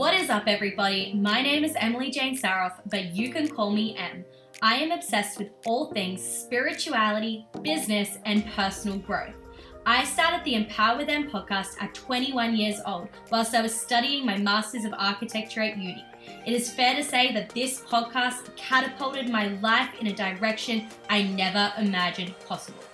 What is up, everybody? My name is Emily Jane Saroff, but you can call me Em. I am obsessed with all things spirituality, business, and personal growth. I started the Empower with Em podcast at 21 years old whilst I was studying my Masters of Architecture at uni. It is fair to say that this podcast catapulted my life in a direction I never imagined possible.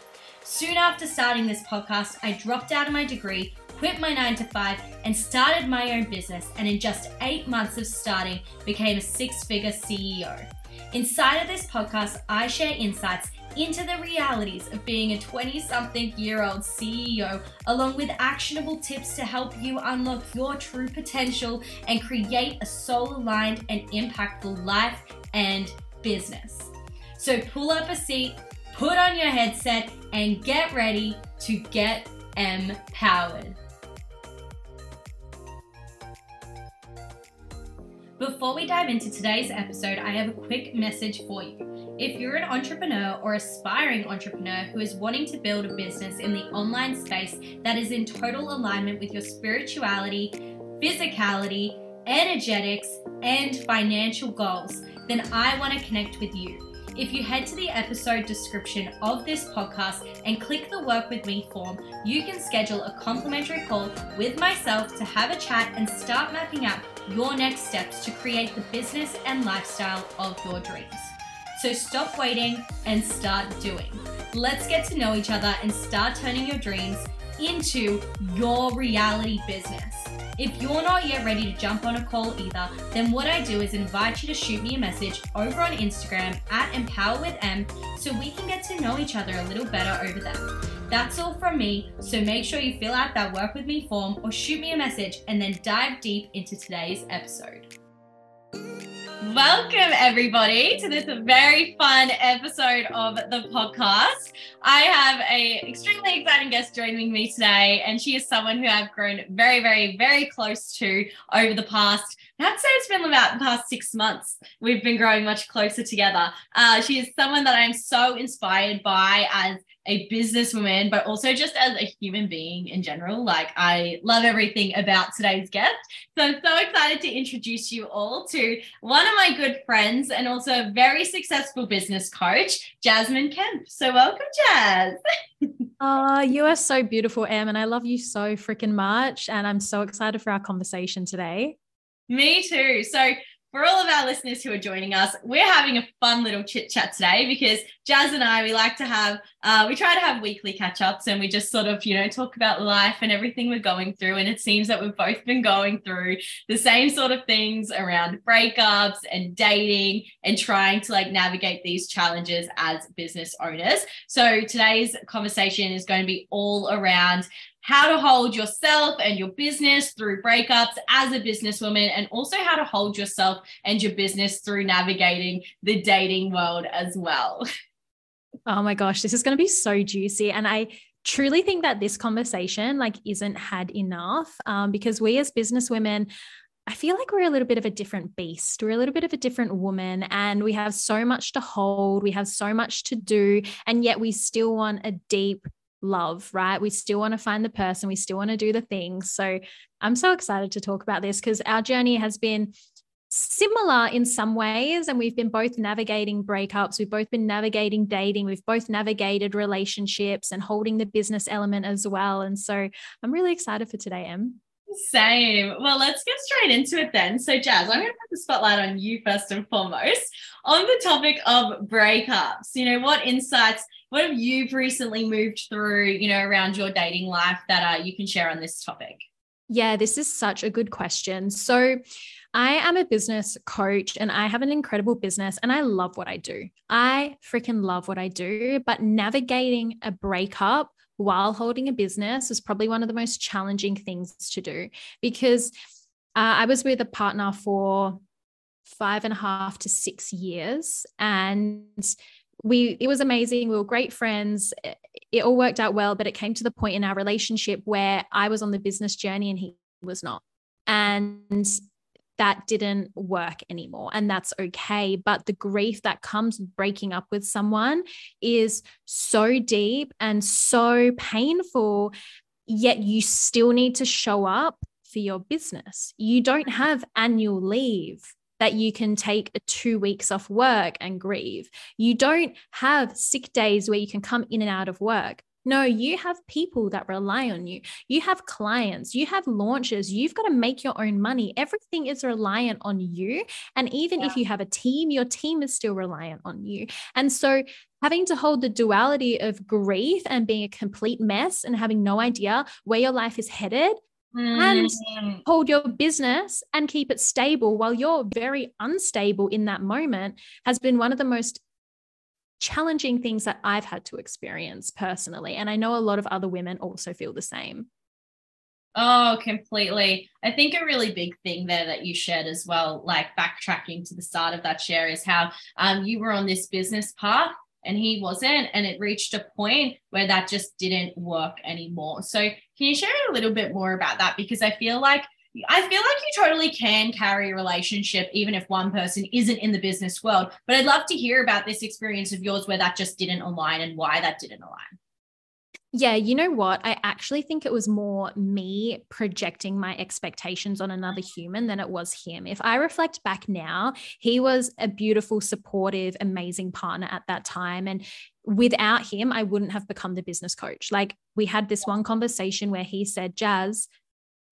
Soon after starting this podcast, I dropped out of my degree, quit my 9 to 5, and started my own business, and in just eight months of starting, became a six figure CEO. Inside of this podcast, I share insights into the realities of being a 20 something year old CEO, along with actionable tips to help you unlock your true potential and create a soul aligned and impactful life and business. So pull up a seat, put on your headset, and get ready to get empowered. Before we dive into today's episode, I have a quick message for you. If you're an entrepreneur or aspiring entrepreneur who is wanting to build a business in the online space that is in total alignment with your spirituality, physicality, energetics, and financial goals, then I want to connect with you. If you head to the episode description of this podcast and click the Work With Me form, you can schedule a complimentary call with myself to have a chat and start mapping out your next steps to create the business and lifestyle of your dreams. So stop waiting and start doing. Let's get to know each other and start turning your dreams into your reality business. If you're not yet ready to jump on a call either, then what I do is invite you to shoot me a message over on Instagram at Empower with Em so we can get to know each other a little better over there. That's all from me, so make sure you fill out that work with me form or shoot me a message and then dive deep into today's episode. Welcome, everybody, to this very fun episode of the podcast. I have a extremely exciting guest joining me today, and she is someone who I've grown very, very, very close to over the past. I'd say it's been about the past six months. We've been growing much closer together. Uh, she is someone that I'm so inspired by as a businesswoman, but also just as a human being in general. Like, I love everything about today's guest. So I'm so excited to introduce you all to one of my good friends and also a very successful business coach, Jasmine Kemp. So, welcome, Jazz. Oh, ah, you are so beautiful, Em, and I love you so freaking much. And I'm so excited for our conversation today. Me too. So, for all of our listeners who are joining us, we're having a fun little chit chat today because Jazz and I, we like to have, uh, we try to have weekly catch ups and we just sort of, you know, talk about life and everything we're going through. And it seems that we've both been going through the same sort of things around breakups and dating and trying to like navigate these challenges as business owners. So today's conversation is going to be all around how to hold yourself and your business through breakups as a businesswoman, and also how to hold yourself and your business through navigating the dating world as well. Oh my gosh, this is going to be so juicy. And I truly think that this conversation like isn't had enough um, because we as businesswomen I feel like we're a little bit of a different beast. We're a little bit of a different woman, and we have so much to hold. We have so much to do, and yet we still want a deep love, right? We still want to find the person, we still want to do the things. So I'm so excited to talk about this because our journey has been similar in some ways and we've been both navigating breakups we've both been navigating dating we've both navigated relationships and holding the business element as well and so i'm really excited for today em same. Well, let's get straight into it then. So, Jazz, I'm going to put the spotlight on you first and foremost on the topic of breakups. You know, what insights what have you recently moved through, you know, around your dating life that uh, you can share on this topic? Yeah, this is such a good question. So, I am a business coach and I have an incredible business and I love what I do. I freaking love what I do, but navigating a breakup while holding a business was probably one of the most challenging things to do because uh, I was with a partner for five and a half to six years and we it was amazing. We were great friends. It, it all worked out well but it came to the point in our relationship where i was on the business journey and he was not. And that didn't work anymore and that's okay but the grief that comes breaking up with someone is so deep and so painful yet you still need to show up for your business. You don't have annual leave that you can take two weeks off work and grieve. You don't have sick days where you can come in and out of work. No, you have people that rely on you. You have clients, you have launches, you've got to make your own money. Everything is reliant on you. And even yeah. if you have a team, your team is still reliant on you. And so having to hold the duality of grief and being a complete mess and having no idea where your life is headed and mm. hold your business and keep it stable while you're very unstable in that moment has been one of the most challenging things that I've had to experience personally. And I know a lot of other women also feel the same. Oh, completely. I think a really big thing there that you shared as well, like backtracking to the start of that share, is how um, you were on this business path and he wasn't. And it reached a point where that just didn't work anymore. So, can you share a little bit more about that? Because I feel like I feel like you totally can carry a relationship even if one person isn't in the business world. But I'd love to hear about this experience of yours where that just didn't align and why that didn't align. Yeah, you know what? I actually think it was more me projecting my expectations on another human than it was him. If I reflect back now, he was a beautiful, supportive, amazing partner at that time. And without him, I wouldn't have become the business coach. Like we had this one conversation where he said, Jazz,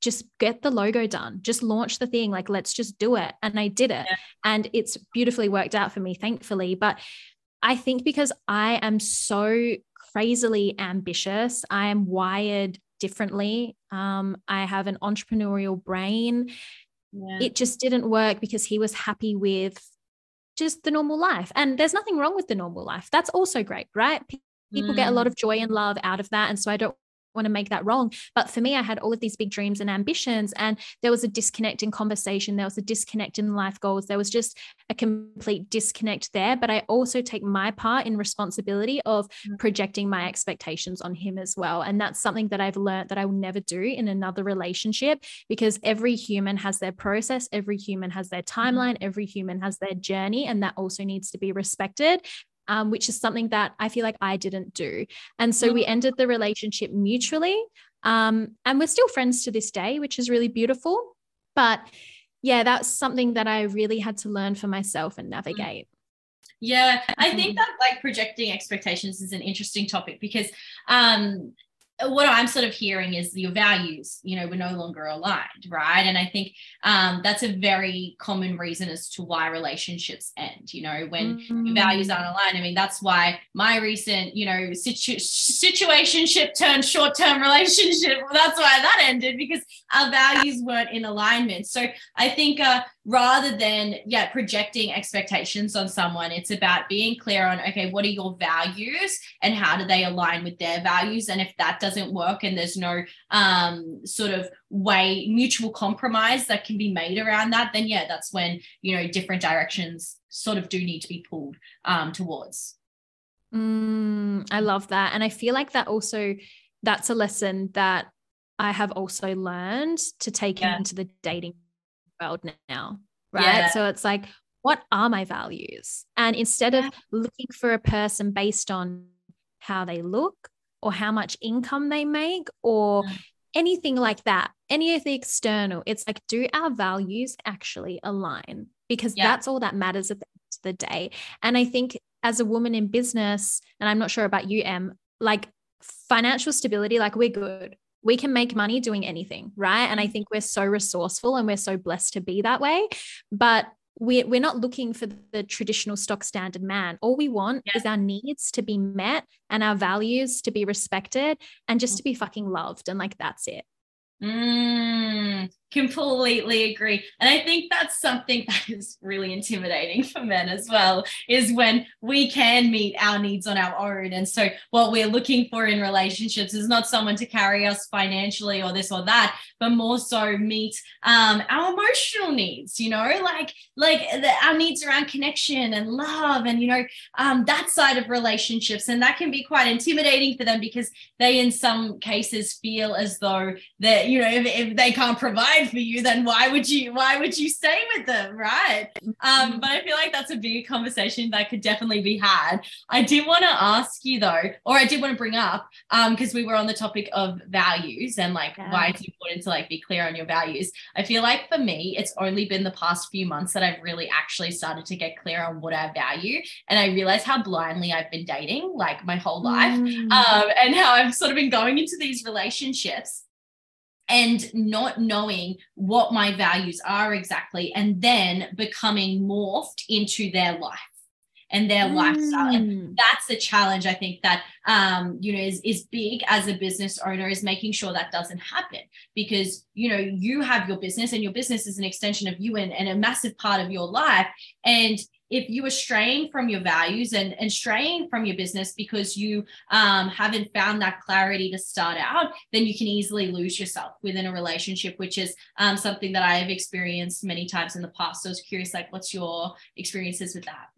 just get the logo done just launch the thing like let's just do it and i did it yeah. and it's beautifully worked out for me thankfully but i think because i am so crazily ambitious i am wired differently um, i have an entrepreneurial brain yeah. it just didn't work because he was happy with just the normal life and there's nothing wrong with the normal life that's also great right people mm. get a lot mm. of joy and love out of that and so i don't want to make that wrong. But for me, I had all of these big dreams and ambitions, and there was a disconnect in conversation. There was a disconnect in life goals. There was just a complete disconnect there. But I also take my part in responsibility of mm. projecting my expectations on him as well. And that's something that I've learned that I will never do in another relationship because every human has their process, every human has their mm-hmm. timeline, every human has their journey, and that also needs to be respected um, which is something that I feel like I didn't do. And so we mm. ended the relationship mutually. Um, and we're still friends to this day, which is really beautiful. But yeah, that's something that I really had to learn for myself and mm. navigate. Yeah, I think mm-hmm. that like projecting expectations is an interesting topic because um what I'm sort of hearing is your values, you know, we're no longer aligned, right? And I think um, that's a very common reason as to why relationships end, you know, when mm-hmm. your values aren't aligned. I mean, that's why my recent, you know, situ- situationship turned short term relationship, that's why that ended because our values weren't in alignment. So I think uh, rather than yeah projecting expectations on someone it's about being clear on okay what are your values and how do they align with their values? And if that doesn't work and there's no um, sort of way mutual compromise that can be made around that then yeah that's when you know different directions sort of do need to be pulled um, towards. Mm, i love that. And i feel like that also that's a lesson that i have also learned to take yeah. into the dating world now, right? Yeah. So it's like, what are my values? And instead of looking for a person based on how they look or how much income they make or mm. anything like that, any of the external, it's like, do our values actually align? Because yeah. that's all that matters at the end of the day. And I think as a woman in business, and I'm not sure about you, Em, like financial stability, like we're good we can make money doing anything, right? And I mm-hmm. think we're so resourceful and we're so blessed to be that way. But we're, we're not looking for the traditional stock standard man. All we want yeah. is our needs to be met and our values to be respected and just mm. to be fucking loved. And like, that's it. Mm, completely agree. And I think that's something that is really intimidating for men as well, is when we can meet our needs on our own. And so what we're looking for in relationships is not someone to carry us financially or this or that, but more so meet um, our emotional needs, you know, like like the, our needs around connection and love and, you know, um, that side of relationships. And that can be quite intimidating for them because they in some cases feel as though that, you know, if, if they can't provide for you, then why would you why would you stay with them, right? Um, mm-hmm. but I feel like that's a big conversation that could definitely be had. I did want to ask you though, or I did want to bring up, um, because we were on the topic of values and like yeah. why it's important to like be clear on your values. I feel like for me, it's only been the past few months that I've really actually started to get clear on what I value, and I realize how blindly I've been dating like my whole life, mm. um, and how I've sort of been going into these relationships and not knowing what my values are exactly and then becoming morphed into their life and their mm. lifestyle and mm. that's the challenge i think that um you know is is big as a business owner is making sure that doesn't happen because you know you have your business and your business is an extension of you and, and a massive part of your life and if you are straying from your values and, and straying from your business because you um, haven't found that clarity to start out, then you can easily lose yourself within a relationship, which is um, something that I have experienced many times in the past. So I was curious, like, what's your experiences with that?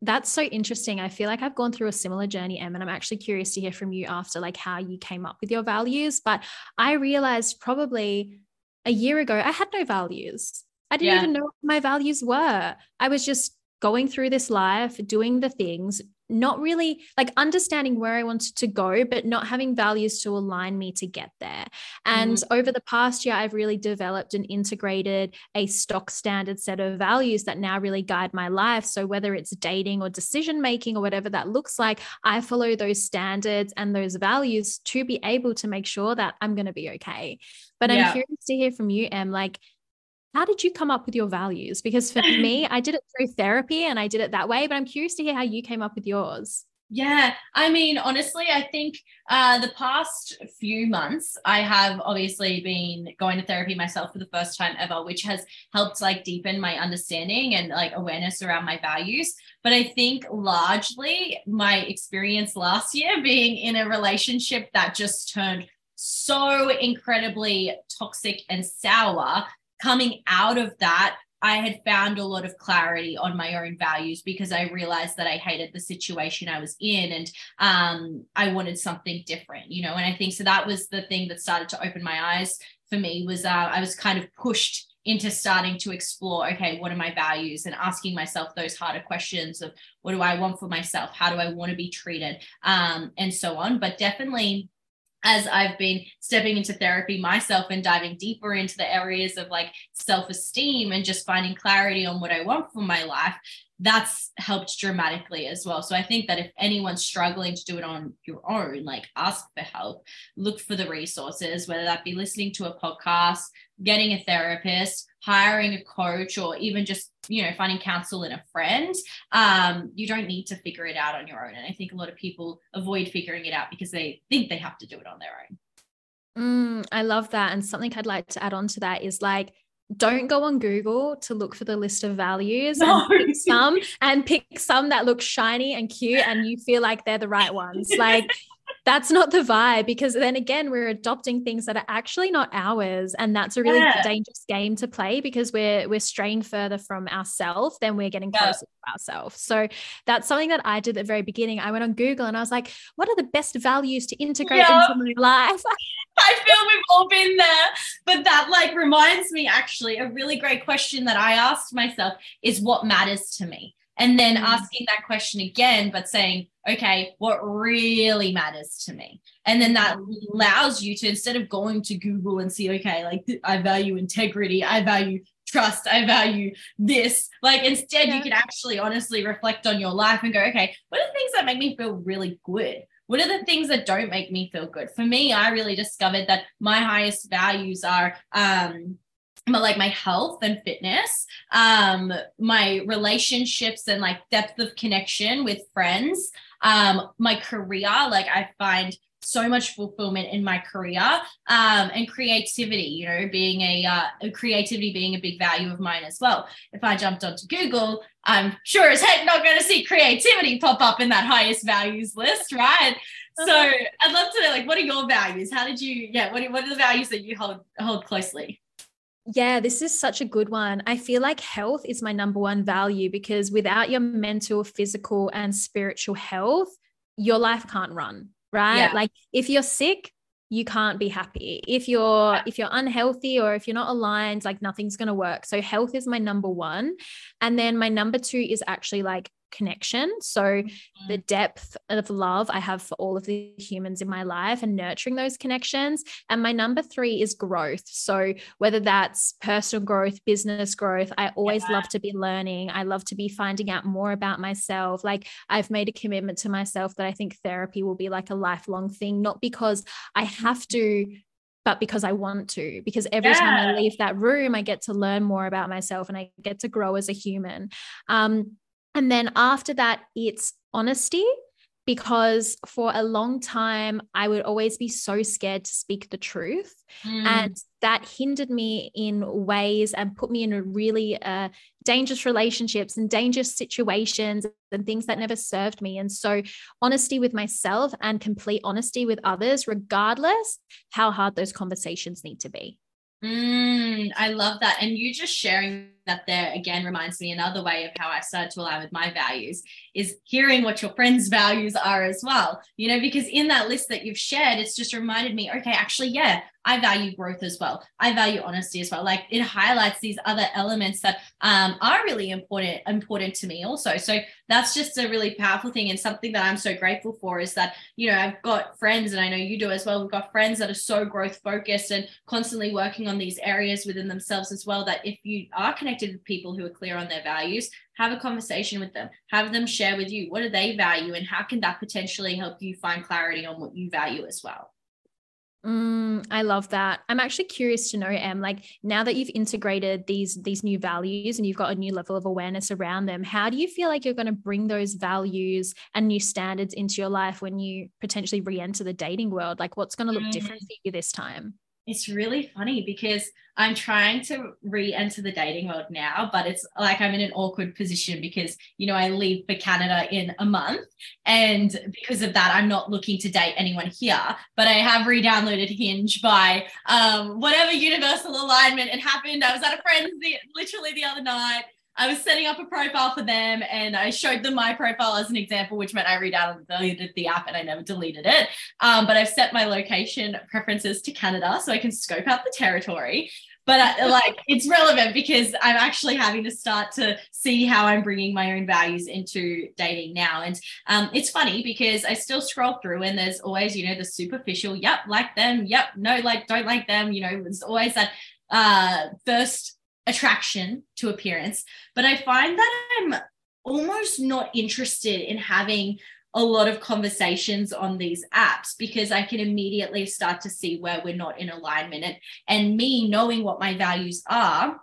That's so interesting. I feel like I've gone through a similar journey, Em, and I'm actually curious to hear from you after, like, how you came up with your values. But I realized probably a year ago, I had no values. I didn't yeah. even know what my values were. I was just going through this life, doing the things, not really like understanding where I wanted to go, but not having values to align me to get there. And mm-hmm. over the past year, I've really developed and integrated a stock standard set of values that now really guide my life. So whether it's dating or decision making or whatever that looks like, I follow those standards and those values to be able to make sure that I'm going to be okay. But yeah. I'm curious to hear from you, Em, like, how did you come up with your values? Because for me, I did it through therapy and I did it that way, but I'm curious to hear how you came up with yours. Yeah, I mean, honestly, I think uh, the past few months, I have obviously been going to therapy myself for the first time ever, which has helped like deepen my understanding and like awareness around my values. But I think largely my experience last year being in a relationship that just turned so incredibly toxic and sour coming out of that, I had found a lot of clarity on my own values because I realized that I hated the situation I was in and um, I wanted something different, you know. And I think so that was the thing that started to open my eyes for me was uh, I was kind of pushed into starting to explore okay what are my values? And asking myself those harder questions of what do i want for myself? How do i want to be treated? Um, and so on. But definitely as I've been stepping into therapy myself and diving deeper into the areas of like self esteem and just finding clarity on what I want for my life, that's helped dramatically as well. So I think that if anyone's struggling to do it on your own, like ask for help, look for the resources, whether that be listening to a podcast, getting a therapist, hiring a coach, or even just, you know, finding counsel in a friend. Um, you don't need to figure it out on your own. And I think a lot of people avoid figuring it out because they think they have to do it on their own. Mm, I love that. And something I'd like to add on to that is like, don't go on Google to look for the list of values no. and pick some and pick some that look shiny and cute and you feel like they're the right ones. Like that's not the vibe because then again we're adopting things that are actually not ours and that's a really yeah. dangerous game to play because we're we're straying further from ourselves than we're getting yeah. closer to ourselves so that's something that i did at the very beginning i went on google and i was like what are the best values to integrate yeah. into my life I feel we've all been there. But that like reminds me actually a really great question that I asked myself is what matters to me? And then mm. asking that question again, but saying, okay, what really matters to me? And then that allows you to, instead of going to Google and see, okay, like I value integrity, I value trust, I value this. Like instead, yeah. you can actually honestly reflect on your life and go, okay, what are the things that make me feel really good? What are the things that don't make me feel good? For me, I really discovered that my highest values are um, but like my health and fitness um my relationships and like depth of connection with friends um my career like i find so much fulfillment in my career um, and creativity you know being a uh, creativity being a big value of mine as well. If i jumped onto google i'm sure as heck not going to see creativity pop up in that highest values list right? So uh-huh. i'd love to know like what are your values? How did you yeah what are, what are the values that you hold hold closely yeah, this is such a good one. I feel like health is my number one value because without your mental, physical, and spiritual health, your life can't run, right? Yeah. Like if you're sick, you can't be happy if you're if you're unhealthy or if you're not aligned like nothing's going to work so health is my number one and then my number two is actually like connection. So, mm-hmm. the depth of love I have for all of the humans in my life and nurturing those connections. And my number three is growth. So, whether that's personal growth, business growth, I always yeah. love to be learning. I love to be finding out more about myself. Like, I've made a commitment to myself that I think therapy will be like a lifelong thing, not because I have to but because I want to. Because every yeah. time I leave that room, I get to learn more about myself and I get to grow as a human. Um, and then after that, it's honesty because for a long time I would always be so scared to speak the truth. Mm. And that hindered me in ways and put me in a really uh, dangerous relationships and dangerous situations and things that never served me. And so, honesty with myself and complete honesty with others, regardless how hard those conversations need to be. Mm, I love that. And you just sharing that there again reminds me another way of how I started to align with my values is hearing what your friends' values are as well. You know, because in that list that you've shared, it's just reminded me, okay, actually, yeah, I value growth as well. I value honesty as well. Like it highlights these other elements that um, are really important important to me also. So that's just a really powerful thing and something that I'm so grateful for is that you know I've got friends and I know you do as well. We've got friends that are so growth focused and constantly working on these areas within themselves as well. That if you are connected with people who are clear on their values, have a conversation with them. Have them share with you what do they value and how can that potentially help you find clarity on what you value as well. Mm, I love that. I'm actually curious to know, Em, like now that you've integrated these these new values and you've got a new level of awareness around them, how do you feel like you're going to bring those values and new standards into your life when you potentially re-enter the dating world? Like, what's going to look mm. different for you this time? It's really funny because I'm trying to re-enter the dating world now, but it's like I'm in an awkward position because you know I leave for Canada in a month, and because of that, I'm not looking to date anyone here. But I have re-downloaded Hinge by um, whatever universal alignment it happened. I was at a friend's the, literally the other night. I was setting up a profile for them and I showed them my profile as an example, which meant I re-downloaded the app and I never deleted it. Um, but I've set my location preferences to Canada so I can scope out the territory. But I, uh, like it's relevant because I'm actually having to start to see how I'm bringing my own values into dating now. And um, it's funny because I still scroll through and there's always, you know, the superficial, yep, like them, yep, no, like, don't like them. You know, there's always that uh, first attraction to appearance, but I find that I'm almost not interested in having a lot of conversations on these apps because I can immediately start to see where we're not in alignment. And, and me knowing what my values are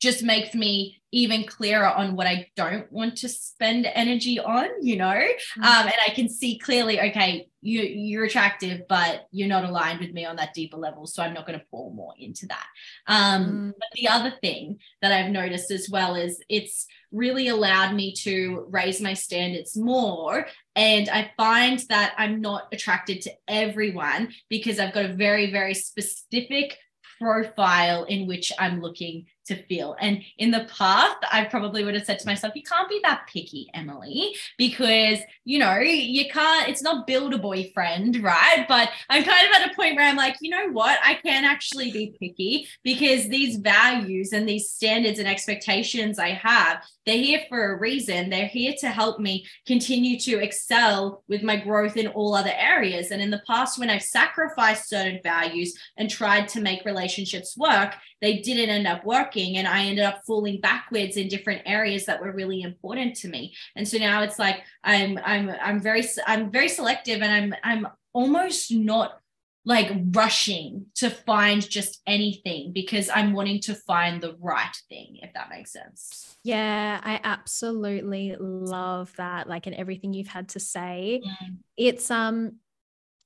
just makes me even clearer on what I don't want to spend energy on, you know? Mm-hmm. Um, and I can see clearly, okay, you, you're attractive, but you're not aligned with me on that deeper level. So I'm not going to pour more into that. Um, mm-hmm. But the other thing that I've noticed as well is it's really allowed me to raise my standards more. And I find that I'm not attracted to everyone because I've got a very, very specific profile in which I'm looking to feel. And in the past, I probably would have said to myself, you can't be that picky, Emily, because, you know, you can't, it's not build a boyfriend, right? But I'm kind of at a point where I'm like, you know what? I can actually be picky because these values and these standards and expectations I have, they're here for a reason. They're here to help me continue to excel with my growth in all other areas. And in the past, when I've sacrificed certain values and tried to make relationships work, they didn't end up working and i ended up falling backwards in different areas that were really important to me and so now it's like i'm i'm i'm very i'm very selective and i'm i'm almost not like rushing to find just anything because I'm wanting to find the right thing, if that makes sense. Yeah, I absolutely love that. Like, in everything you've had to say, mm. it's um,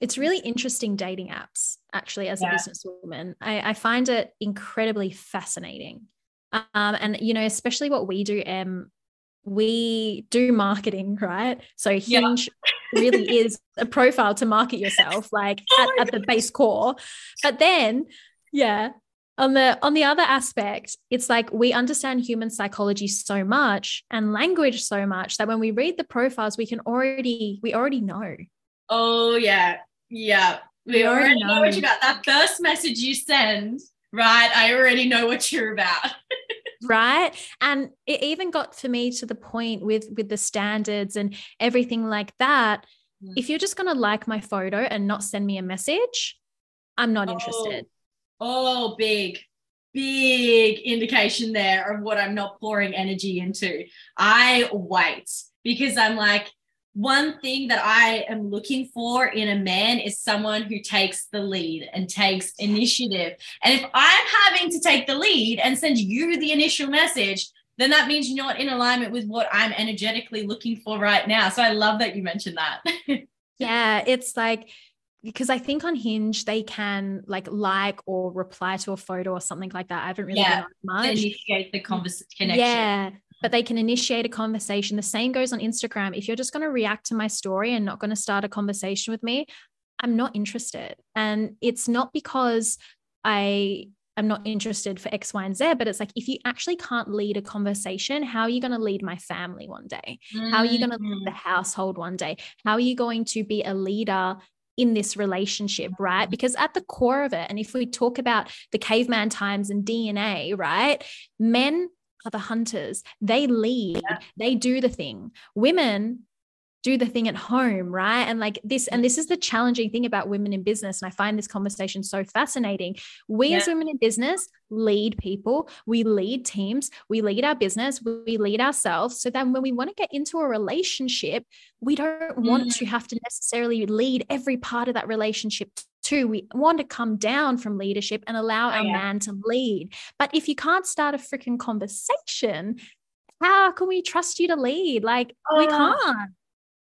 it's really interesting dating apps actually as yeah. a businesswoman. I, I, find it incredibly fascinating. Um, and you know especially what we do um we do marketing right? So hinge yeah. really is a profile to market yourself like oh at, at the base core. But then yeah on the on the other aspect it's like we understand human psychology so much and language so much that when we read the profiles we can already we already know oh yeah yeah We already, know what you got. That first message you send, right? I already know what you're about. right and it even got for me to the point with with the standards and everything like that mm. if you're just going to like my photo and not send me a message i'm not oh, interested oh big big indication there of what i'm not pouring energy into i wait because i'm like one thing that I am looking for in a man is someone who takes the lead and takes initiative. And if I'm having to take the lead and send you the initial message, then that means you're not in alignment with what I'm energetically looking for right now. So I love that you mentioned that. yeah, it's like, because I think on Hinge they can like like or reply to a photo or something like that. I haven't really yeah, much. Initiate the conversation connection. Yeah, but they can initiate a conversation. The same goes on Instagram. If you're just going to react to my story and not going to start a conversation with me, I'm not interested. And it's not because I am not interested for X, Y, and Z, but it's like if you actually can't lead a conversation, how are you going to lead my family one day? Mm-hmm. How are you going to lead the mm. household one day? How are you going to be a leader in this relationship, right? Mm. Because at the core of it, and if we talk about the caveman times and DNA, right? Men are the hunters. They lead, yeah. they do the thing. Women do the thing at home, right? And like this, and this is the challenging thing about women in business. And I find this conversation so fascinating. We yeah. as women in business lead people, we lead teams, we lead our business, we lead ourselves. So then when we want to get into a relationship, we don't mm. want to have to necessarily lead every part of that relationship Two, we want to come down from leadership and allow oh, our yeah. man to lead. But if you can't start a freaking conversation, how can we trust you to lead? Like, we oh. can't.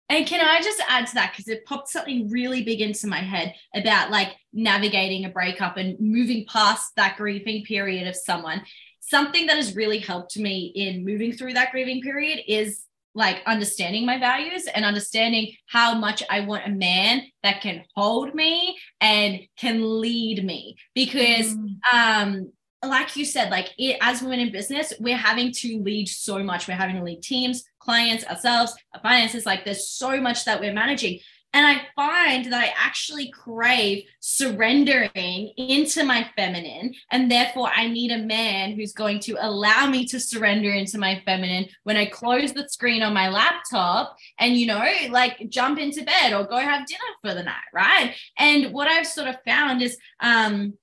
And can I just add to that? Because it popped something really big into my head about like navigating a breakup and moving past that grieving period of someone. Something that has really helped me in moving through that grieving period is like understanding my values and understanding how much I want a man that can hold me and can lead me. Because mm. um like you said like it, as women in business we're having to lead so much. We're having to lead teams clients ourselves our finances. Like there's so much that we're managing and I find that I actually crave surrendering into my feminine. And therefore, I need a man who's going to allow me to surrender into my feminine when I close the screen on my laptop and, you know, like jump into bed or go have dinner for the night. Right. And what I've sort of found is, um,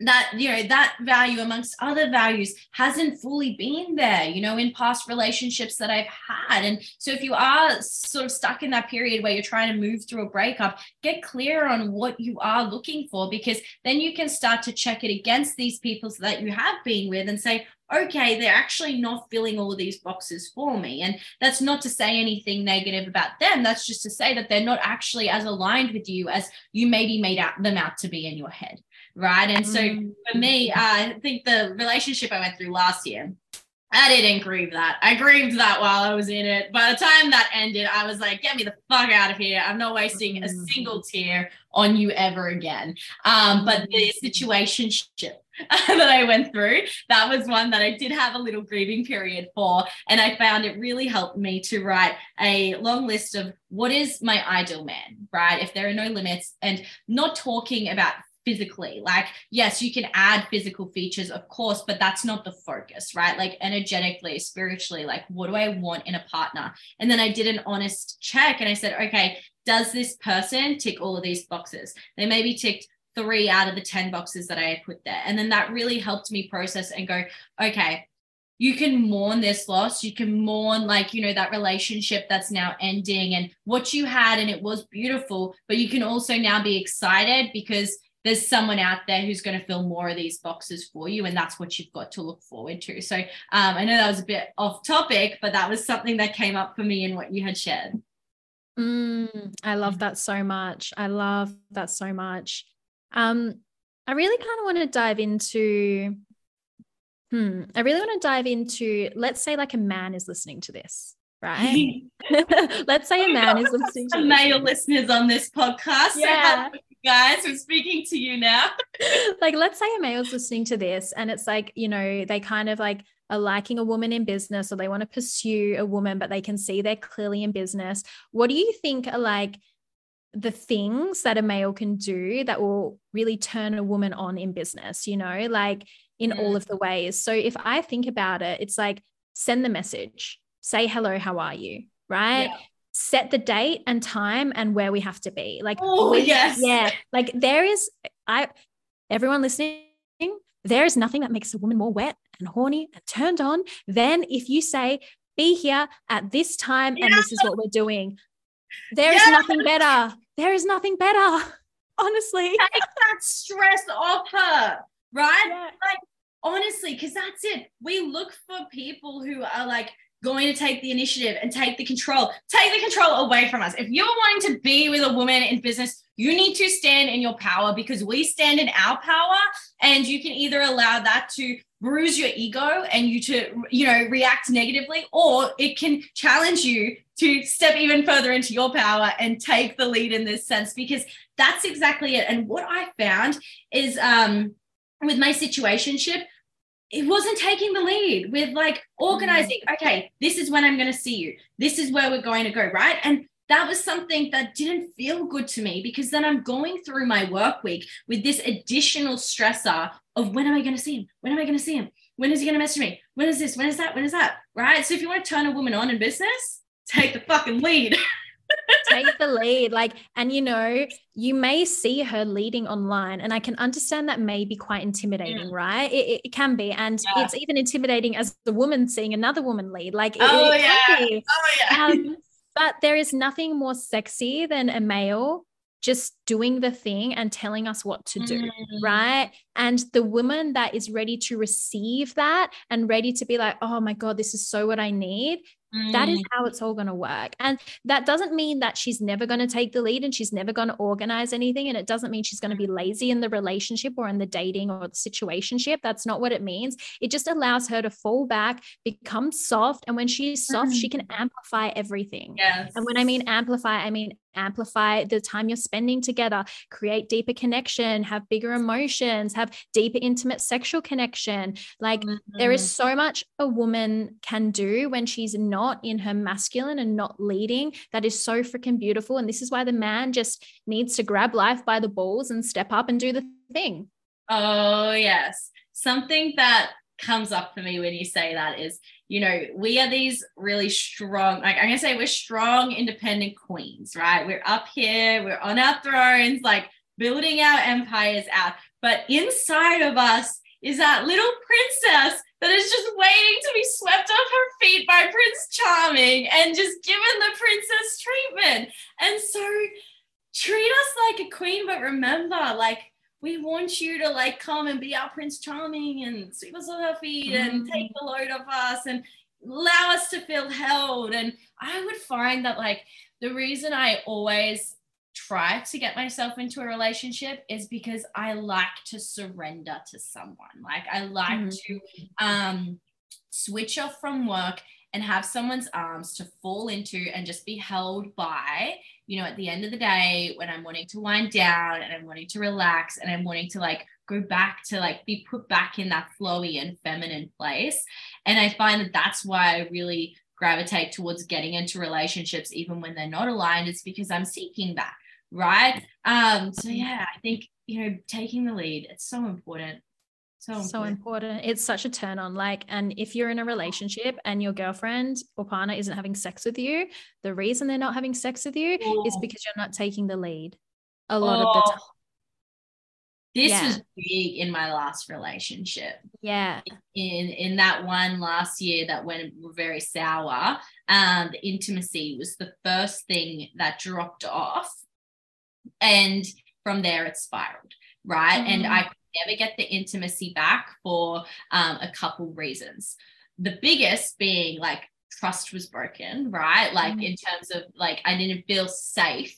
that you know that value amongst other values hasn't fully been there you know in past relationships that i've had and so if you are sort of stuck in that period where you're trying to move through a breakup get clear on what you are looking for because then you can start to check it against these people that you have been with and say okay, they're actually not filling all these boxes for me. And that's not to say anything negative about them. That's just to say that they're not actually as aligned with you as you maybe made out them out to be in your head right? And so mm. for me, uh, I think the relationship I went through last year, I didn't grieve that. I grieved that while I was in it. By the time that ended, I was like, get me the fuck out of here. I'm not wasting a mm. single tear on you ever again. Um, but the mm. situation that I went through, that was one that I did have a little grieving period for. And I found it really helped me to write a long list of what is my ideal man, right? If there are no limits and not talking about physically. Like, yes, you can add physical features, of course, but that's not the focus, right? Like, energetically, spiritually, like, what do I want in a partner? And then I did an honest check and I said, okay, does this person tick all of these boxes? They maybe ticked three out of the 10 boxes that I had put there. And then that really helped me process and go, okay, you can mourn this loss. You can mourn, like, you know, that relationship that's now ending and what you had, and it was beautiful. But you can also now be excited because there's someone out there who's going to fill more of these boxes for you and that's what you've got to look forward to so um, i know that was a bit off topic but that was something that came up for me in what you had shared mm, i love that so much i love that so much um, i really kind of want to dive into hmm i really want to dive into let's say like a man is listening to this right? Let's say a man is listening to male listeners on this podcast. Yeah. So guys, we're speaking to you now. like, let's say a male's listening to this and it's like, you know, they kind of like are liking a woman in business or they want to pursue a woman, but they can see they're clearly in business. What do you think are like the things that a male can do that will really turn a woman on in business, you know, like in mm. all of the ways. So if I think about it, it's like send the message, say hello, how are you? Right? Yeah. Set the date and time and where we have to be. Like, oh, yes. Yeah. Like, there is, I, everyone listening, there is nothing that makes a woman more wet and horny and turned on than if you say, be here at this time and this is what we're doing. There is nothing better. There is nothing better. Honestly. Take that stress off her, right? Yeah. Like, honestly, because that's it. We look for people who are like, going to take the initiative and take the control. Take the control away from us. If you're wanting to be with a woman in business, you need to stand in your power because we stand in our power and you can either allow that to bruise your ego and you to you know react negatively or it can challenge you to step even further into your power and take the lead in this sense because that's exactly it and what i found is um with my situationship it wasn't taking the lead with like organizing mm. okay this is when i'm going to see you. This is where we're going to go right? And that was something that didn't feel good to me because then i'm going through my work week with this additional stressor of when am i going to see him? When am i going to see him? When is he going to message me? When is this? When is that? When is that? Right? So if you want to turn a woman on in business take the fucking lead take the lead like and you know you may see her leading online and i can understand that may be quite intimidating yeah. right it, it, can be and yeah. it's even intimidating as the woman seeing another woman lead like oh, it, yeah. oh yeah um, but there is nothing more sexy than a male just doing the thing and telling us what to do, mm. right? And the woman that is ready to receive that and ready to be like, oh my God, this is so what I need, that is mm. how it's all going to work. And that doesn't mean that she's never going to take the lead and she's never going to organize anything. And it doesn't mean she's going to be lazy in the relationship or in the dating or the situationship. That's not what it means. It just allows her to fall back, become soft. And when she's soft, mm. she can mm. amplify everything. Yes. And when I mean amplify, I mean amplify the time you're spending together, create deeper connection, have bigger emotions, have deeper intimate sexual connection. Like mm-hmm. there is mm-hmm. so much a woman can do when she's not in her masculine and not leading that is so freaking beautiful. And this is why the man just needs to grab life by the balls and step up and do the thing. Oh, yes. Something that comes up for me when you say that is you know, we are these really strong, like I'm gonna say we're strong, independent queens, right? We're up here, we're on our thrones, like building our empires out. But inside of us is that little princess that is just waiting to be swept off her feet by Prince Charming and just given the princess treatment. And so treat us like a queen, but remember, like we want you to like come and be our Prince Charming and sweep us off our feet mm. and take the load off us and allow us to feel held. And I would find that like the reason I always try to get myself into a relationship is because I like to surrender to someone. Like I like mm. to um switch off from work and have someone's arms to fall into and just be held by, you know, at the end of the day, when I'm wanting to wind down and I'm wanting to relax and I'm wanting to like go back to like be put back in that flowy and feminine place. And I find that that's why I really gravitate towards getting into relationships, even when they're not aligned, it's because I'm seeking that. Right. Um, so yeah, I think, you know, taking the lead, it's so important. So important. so important. It's such a turn on. Like, and if you're in a relationship and your girlfriend or partner isn't having sex with you, the reason they're not having sex with you oh. is because you're not taking the lead a lot oh. of the oh. time. This yeah. was big in my last relationship. Yeah. In in that one last year that went very sour, um, the intimacy was the first thing that dropped off. And from there it spiraled. Right. Mm-hmm. And I never get the intimacy back for um, a couple reasons. The biggest being like trust was broken, right? Like mm. in terms of like I didn't feel safe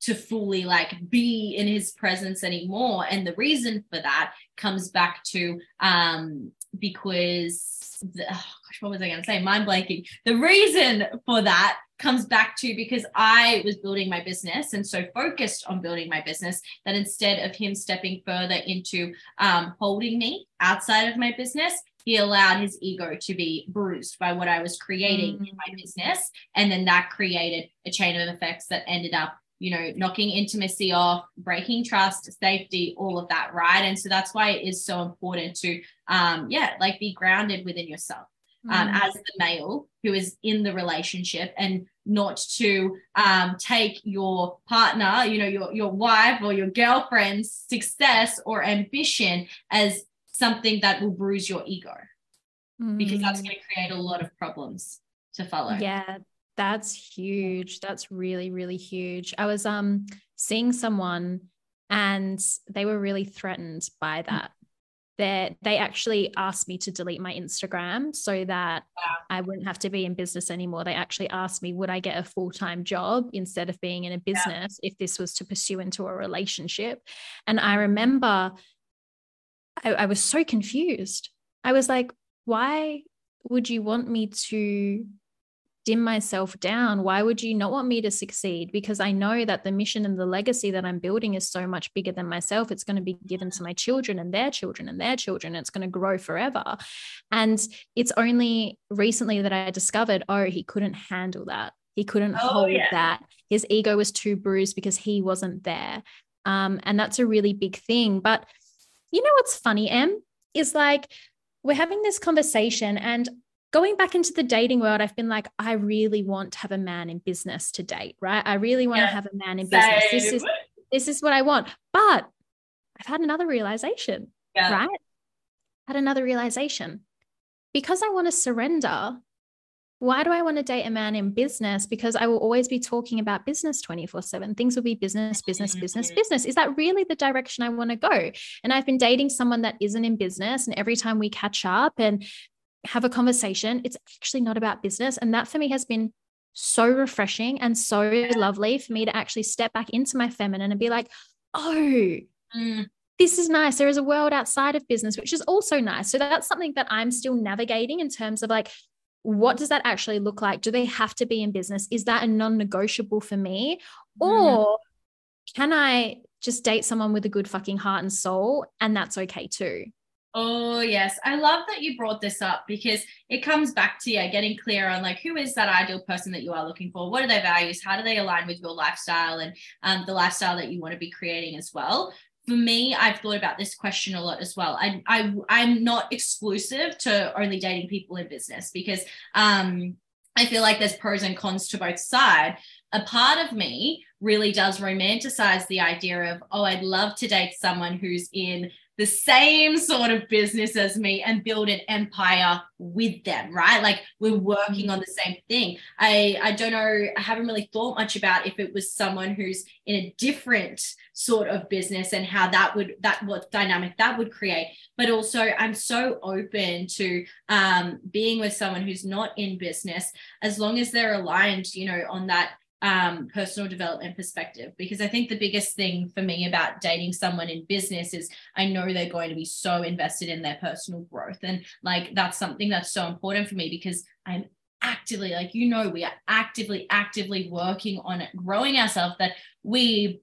to fully like be in his presence anymore and the reason for that comes back to um because the, oh gosh what was i going to say mind blanking the reason for that comes back to because I was building my business and so focused on building my business that instead of him stepping further into um, holding me outside of my business, he allowed his ego to be bruised by what I was creating mm. in my business. And then that created a chain of effects that ended up you know, knocking intimacy off, breaking trust, safety, all of that, right? And so that's why it is so important to, um, yeah, like be grounded within yourself um, mm. as the male who is in the relationship and not to um, take your partner, you know, your, your wife or your girlfriend's success or ambition as something that will bruise your ego mm. because that's mm. going to create a lot of problems to follow. Yeah, that's huge. That's really, really huge. I was um seeing someone and they were really threatened by that. That they actually asked me to delete my Instagram so that wow. I wouldn't have to be in business anymore. They actually asked me, would I get a full time job instead of being in a business yeah. if this was to pursue into a relationship? And I remember I, I was so confused. I was like, why would you want me to dim myself down? Why would you not want me to succeed? Because I know that the mission and the legacy that I'm building is so much bigger than myself. It's going to be given to my children and their children and their children. It's going to grow forever. And it's only recently that I discovered, oh, he couldn't handle that. He couldn't oh, hold yeah. that. His ego was too bruised because he wasn't there. Um, and that's a really big thing. But you know what's funny, Em? Is like we're having this conversation and going back into the dating world, I've been like, I really want to have a man in business to date, right? I really want yeah, to have a man in same. business. This is this is what I want. But I've had another realization, yeah. right? Had another realization. Because I want to surrender, why do I want to date a man in business? Because I will always be talking about business 24 7. Things will be business, business, business, mm-hmm. business. Is that really the direction I want to go? And I've been dating someone that isn't in business. And every time we catch up and have a conversation, it's actually not about business. And that for me has been so refreshing and so lovely for me to actually step back into my feminine and be like, oh, mm. this is nice. There is a world outside of business, which is also nice. So that's something that I'm still navigating in terms of like, what does that actually look like? Do they have to be in business? Is that a non negotiable for me? Mm. Or can I just date someone with a good fucking heart and soul? And that's okay too. Oh, yes. I love that you brought this up because it comes back to yeah, getting clear on like who is that ideal person that you are looking for? What are their values? How do they align with your lifestyle and um, the lifestyle that you want to be creating as well? For me, I've thought about this question a lot as well. I, I I'm not exclusive to only dating people in business because um, I feel like there's pros and cons to both sides. A part of me really does romanticize the idea of, oh, I'd love to date someone who's in the same sort of business as me and build an empire with them right? Like we're working mm-hmm. on the same thing. I i don't know i haven't really thought much about if it was someone who's in a different sort of business and how that would that what dynamic that would create. But also i'm so open to um, being with someone who's not in business as long as they're aligned you know on that um, personal development perspective because I think the biggest thing for me about dating someone in business is I know they're going to be so invested in their personal growth. And like that's something that's so important for me because I'm actively, like, you know, we are actively, actively working on it, growing ourselves that we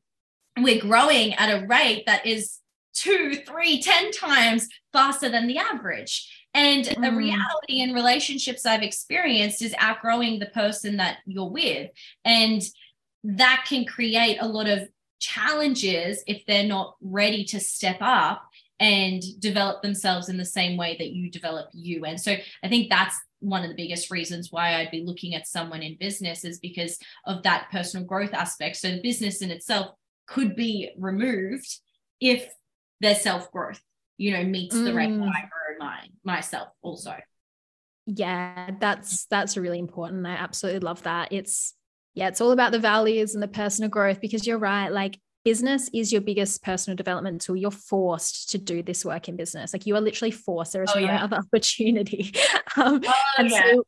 we're growing at a rate that is two, three, ten times faster than the average. And mm. the reality in relationships I've experienced is outgrowing the person that you're with. And that can create a lot of challenges if they're not ready to step up and develop themselves in the same way that you develop you. And so I think that's one of the biggest reasons why I'd be looking at someone in business is because of that personal growth aspect. So the business in itself could be removed if their self growth, you know, meets mm. the rate that I mm. grow my myself also. Yeah, that's that's really important. I absolutely love that. It's yeah, it's all about the values and the personal growth because you're right. Like business is your biggest personal development tool. You're forced to do this work in business. Like you are literally forced. There is oh, no yeah. other opportunity. um, oh, and yeah. so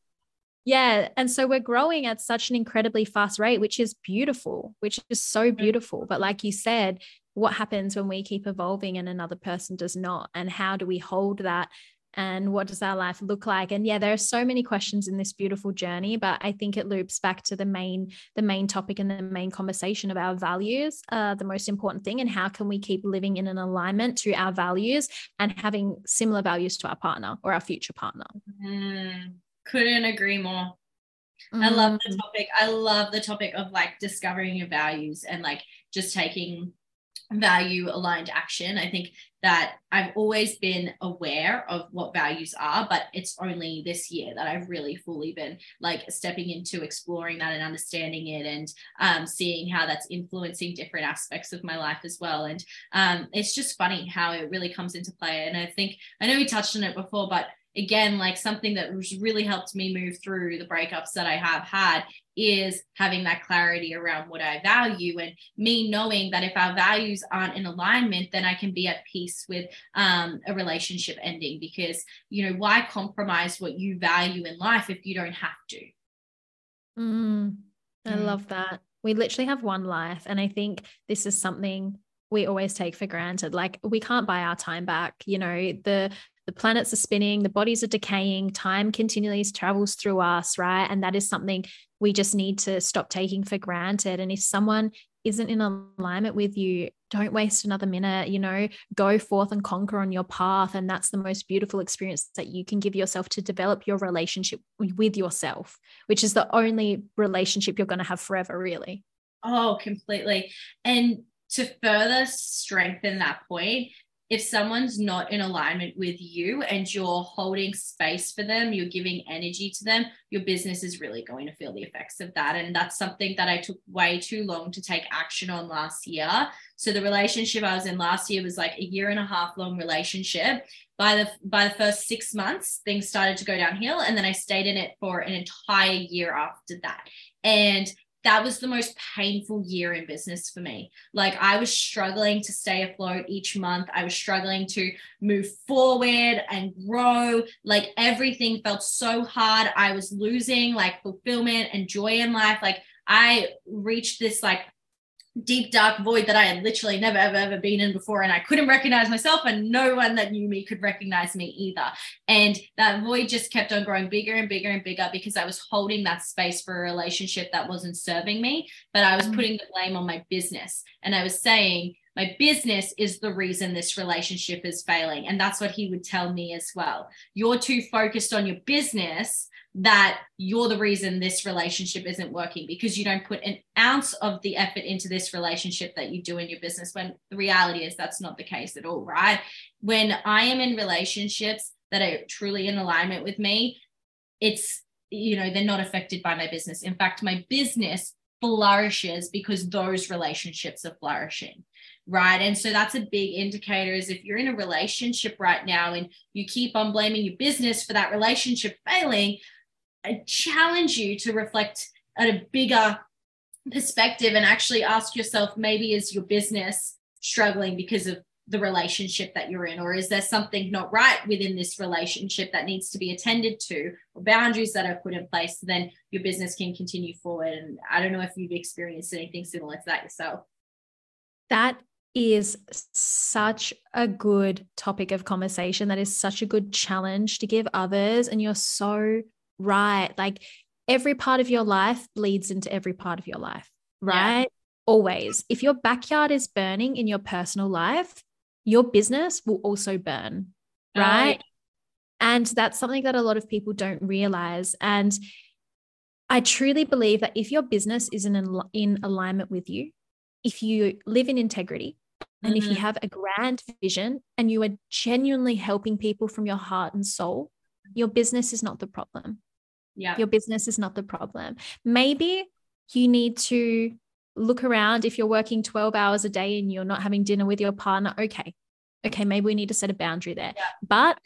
yeah. And so we're growing at such an incredibly fast rate, which is beautiful, which is so mm. beautiful. But like you said, what happens when we keep evolving and another person does not and how do we hold that and what does our life look like and yeah there are so many questions in this beautiful journey but i think it loops back to the main the main topic and the main conversation of our values uh, the most important thing and how can we keep living in an alignment to our values and having similar values to our partner or our future partner mm, couldn't agree more Mm. I love the mm. topic. I love the topic of like discovering your values and like just taking value aligned action. I think that I've always been aware of what values are, but it's only this year that I've really fully been like stepping into exploring that and understanding it and um, seeing how that's influencing different aspects of my life as well. And um, it's just funny how it really comes into play. And I think, I know we touched on it before, but again, like something that really helped me move through the breakups that I have had is having that clarity around what I value and me knowing that if our values aren't in alignment, then I can be at peace with um, a relationship ending because, you know, why compromise what you value in life if you don't have to? Mm, I mm. love that. We literally have one life. And I think this is something we always take for granted. Like we can't buy our time back. You know, the the planets are spinning, the bodies are decaying, time continually travels through us, right? And that is something we just need to stop taking for granted. And if someone isn't in alignment with you, don't waste another minute, you know, go forth and conquer on your path. And that's the most beautiful experience that you can give yourself to develop your relationship with yourself, which is the only relationship you're going to have forever, really. Oh, completely. And to further strengthen that point, if someone's not in alignment with you and you're holding space for them, you're giving energy to them, your business is really going to feel the effects of that. And that's something that I took way too long to take action on last year. So the relationship I was in last year was like a year and a half long relationship. By the by the first six months, things started to go downhill. And then I stayed in it for an entire year after that. And that was the most painful year in business for me. Like I was struggling to stay afloat each month. I was struggling to move forward and grow. Like everything felt so hard. I was losing like fulfillment and joy in life. Like I reached this like deep dark void that I had literally never ever ever been in before and I couldn't recognize myself and no one that knew me could recognize me either. And that void just kept on growing bigger and bigger and bigger because I was holding that space for a relationship that wasn't serving me but I was mm. putting the blame on my business. And I was saying my business is the reason this relationship is failing and that's what he would tell me as well. You're too focused on your business that you're the reason this relationship isn't working because you don't put an ounce of the effort into this relationship that you do in your business when the reality is that's not the case at all right? When i am in relationships that are truly in alignment with me it's you know they're not affected by my business. In fact my business flourishes because those relationships are flourishing right? And so that's a big indicator is if you're in a relationship right now and you keep on blaming your business for that relationship failing I challenge you to reflect at a bigger perspective and actually ask yourself maybe is your business struggling because of the relationship that you're in? Or is there something not right within this relationship that needs to be attended to or boundaries that are put in place so then your business can continue forward? And i don't know if you've experienced anything similar to that yourself. That is such a good topic of conversation. That is such a good challenge to give others. And you're so right. Like every part of your life bleeds into every part of your life, right? Yeah. Always. If your backyard is burning in your personal life, your business will also burn, right? And that's something that a lot of people don't realize. And I truly believe that if your business isn't in, in alignment with you, if you live in integrity, and mm-hmm. if you mm-hmm. have a grand vision and you are genuinely helping people from your heart and soul, your business is not the problem. Yeah. Your business is not the problem. Maybe you need to look around if you're working 12 hours a day and you're not having dinner with your partner. Okay. Okay. Maybe we need to set a boundary there. Yeah. But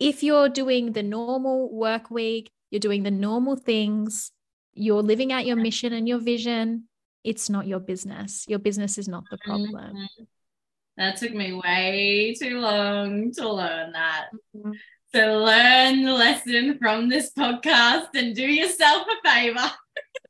if you're doing the normal work week, you're doing the normal things, you're living out your mission and your vision, it's not your business. Your business is not the problem. Mm-hmm. That took me way too long to learn that. Mm-hmm. So learn the lesson from this podcast and do yourself a favor.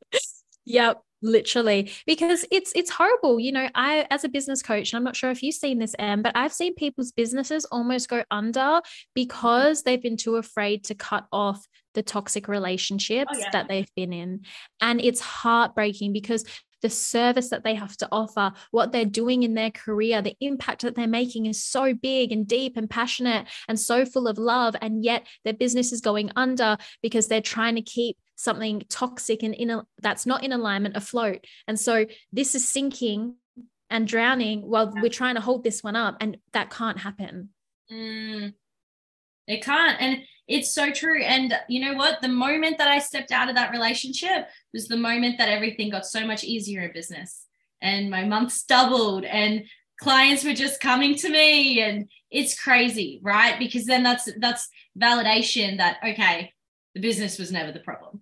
yep literally because it's it's horrible you know i as a business coach and i'm not sure if you've seen this em but i've seen people's businesses almost go under because they've been too afraid to cut off the toxic relationships oh, yeah. that they've been in and it's heartbreaking because the service that they have to offer, what they're doing in their career, the impact that they're making is so big and deep and passionate and so full of love. And yet their business is going under because they're trying to keep something toxic and in a, that's not in alignment afloat. And so this is sinking and drowning while we're trying to hold this one up, and that can't happen. Mm, it can't. And it's so true. And you know what? The moment that I stepped out of that relationship was the moment that everything got so much easier in business. And my months doubled and clients were just coming to me and it's crazy right because then that's that's validation that okay the business was never the problem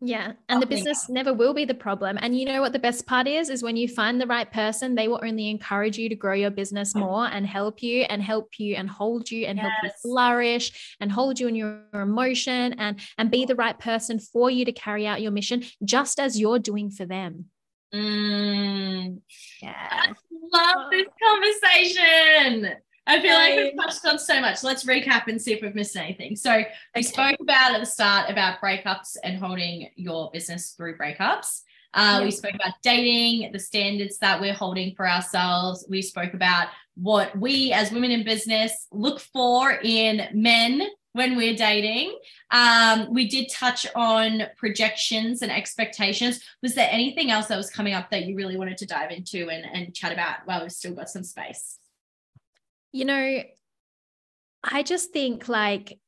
yeah. And the business never will be the problem. And you know what the best part is? Is when you find the right person, they will only encourage you to grow your business more and help you and help you and hold you and yes. help you flourish and hold you in your emotion and and be the right person for you to carry out your mission, just as you're doing for them. Mm. Yeah. I love this conversation. I feel like we've touched on so much. Let's recap and see if we've missed anything. So we okay. spoke about at the start about breakups and holding your business through breakups. Uh, We spoke about dating, the standards that we're holding for ourselves. We spoke about what we as women in business look for in men when we're dating. Um, we did touch on projections and expectations. Was there anything else that was coming up that you really wanted to dive into and, and chat about while we've still got some space? You know, I just think like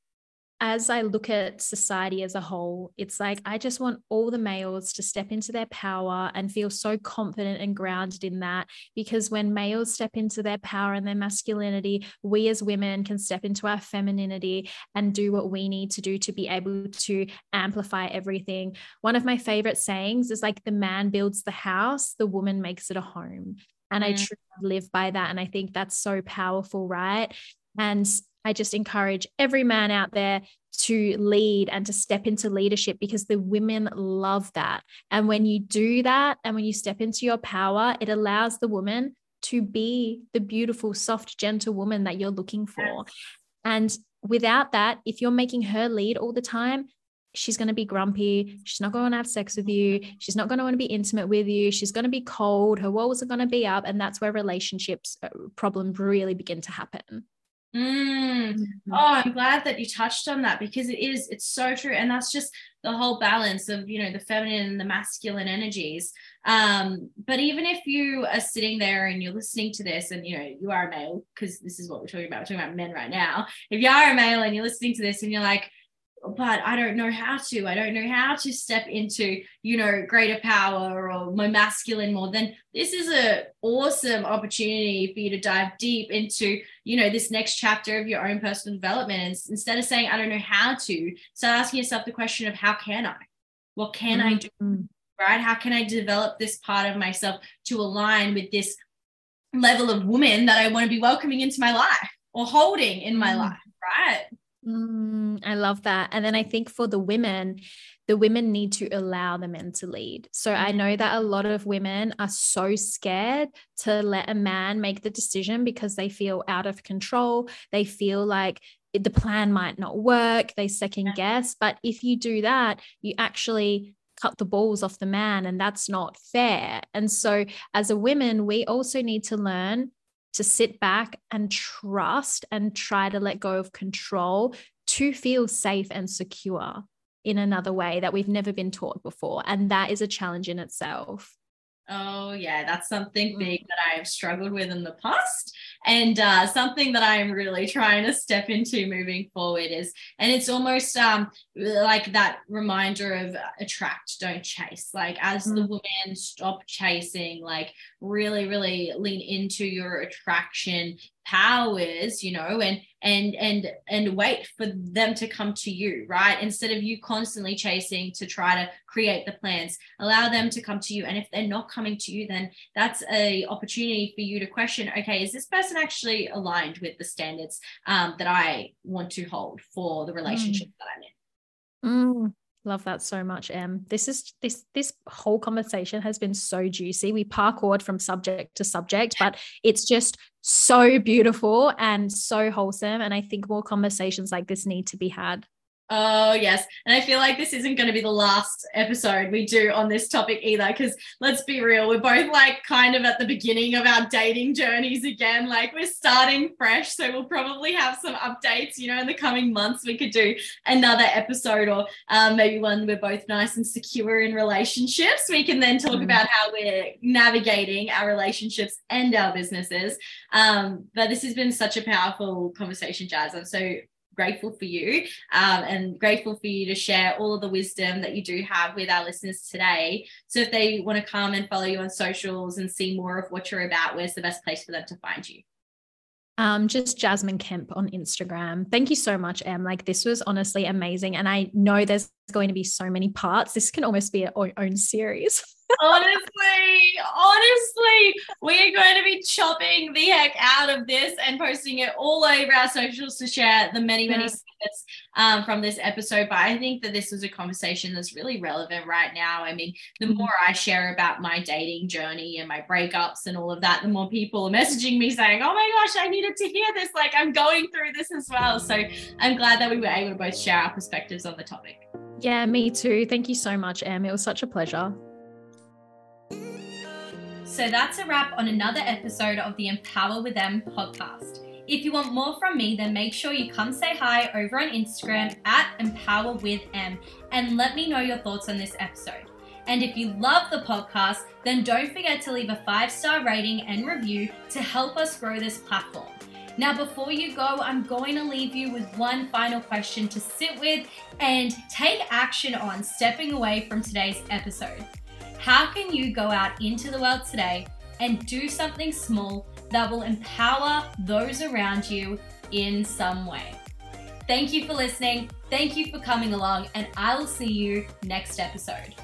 as I look at society as a whole, it's like I just want all the males to step into their power and feel so confident and grounded in that. Because when males step into their power and their masculinity, we as women can step into our femininity and do what we need to do to be able to amplify everything. One of my favorite sayings is like the man builds the house, the woman makes it a home. And mm. I truly live by that. And I think that's so powerful, right? And I just encourage every man out there to lead and to step into leadership because the women love that. And when you do that and when you step into your power, it allows the woman to be the beautiful, soft, gentle woman that you're looking for. Yes. And without that, if you're making her lead all the time, she's going to be grumpy. She's not going to have sex with you. She's not going to want to be intimate with you. She's going to be cold. Her walls are going to be up. And that's where relationships uh, problems really begin to happen. Mm. Mm-hmm. Oh, I'm glad that you touched on that because it is, it's so true. And that's just the whole balance of, you know, the feminine and the masculine energies. Um, but even if you are sitting there and you're listening to this and, you know, you are a male, because this is what we're talking about, we're talking about men right now. If you are a male and you're listening to this and you're like, but I don't know how to. I don't know how to step into, you know, greater power or my masculine more. Then this is a awesome opportunity for you to dive deep into, you know, this next chapter of your own personal development. And instead of saying, I don't know how to, start asking yourself the question of how can I? What can mm-hmm. I do? Mm-hmm. Right? How can I develop this part of myself to align with this level of woman that I want to be welcoming into my life or holding in my mm-hmm. life? Right. Mm, I love that. And then I think for the women, the women need to allow the men to lead. So I know that a lot of women are so scared to let a man make the decision because they feel out of control. They feel like the plan might not work. They second guess. But if you do that, you actually cut the balls off the man, and that's not fair. And so, as a woman, we also need to learn to sit back and trust and try to let go of control to feel safe and secure in another way that we've never been taught before. And that is a challenge in itself. Oh, yeah, that's something mm. big that I have struggled with in the past. And uh, something that I'm really trying to step into moving forward is, and it's almost um, like that reminder of attract, don't chase. Like, as mm. the woman, stop chasing, like, really, really lean into your attraction powers you know and and and and wait for them to come to you right instead of you constantly chasing to try to create the plans allow them to come to you and if they're not coming to you then that's a opportunity for you to question okay is this person actually aligned with the standards um, that i want to hold for the relationship mm. that i'm in mm. Love that so much, Em. This is this this whole conversation has been so juicy. We parkoured from subject to subject, but it's just so beautiful and so wholesome. And I think more conversations like this need to be had. Oh, yes. And I feel like this isn't going to be the last episode we do on this topic either, because let's be real, we're both like kind of at the beginning of our dating journeys again. Like we're starting fresh. So we'll probably have some updates, you know, in the coming months. We could do another episode or um, maybe one we're both nice and secure in relationships. We can then talk mm. about how we're navigating our relationships and our businesses. Um, but this has been such a powerful conversation, Jazz. I'm so grateful for you um, and grateful for you to share all of the wisdom that you do have with our listeners today. So if they want to come and follow you on socials and see more of what you're about, where's the best place for them to find you? Um, just Jasmine Kemp on Instagram. Thank you so much, Em. Like this was honestly amazing. And I know there's going to be so many parts. This can almost be our own series. honestly, honestly, we are going to be chopping the heck out of this and posting it all over our socials to share the many, many snippets um, from this episode. But I think that this was a conversation that's really relevant right now. I mean, the mm-hmm. more I share about my dating journey and my breakups and all of that, the more people are messaging me saying, Oh my gosh, I needed to hear this. Like, I'm going through this as well. So I'm glad that we were able to both share our perspectives on the topic. Yeah, me too. Thank you so much, Em. It was such a pleasure. So that's a wrap on another episode of the Empower with Em podcast. If you want more from me, then make sure you come say hi over on Instagram at Empower with Em and let me know your thoughts on this episode. And if you love the podcast, then don't forget to leave a five star rating and review to help us grow this platform. Now, before you go, I'm going to leave you with one final question to sit with and take action on stepping away from today's episode. How can you go out into the world today and do something small that will empower those around you in some way? Thank you for listening. Thank you for coming along, and I will see you next episode.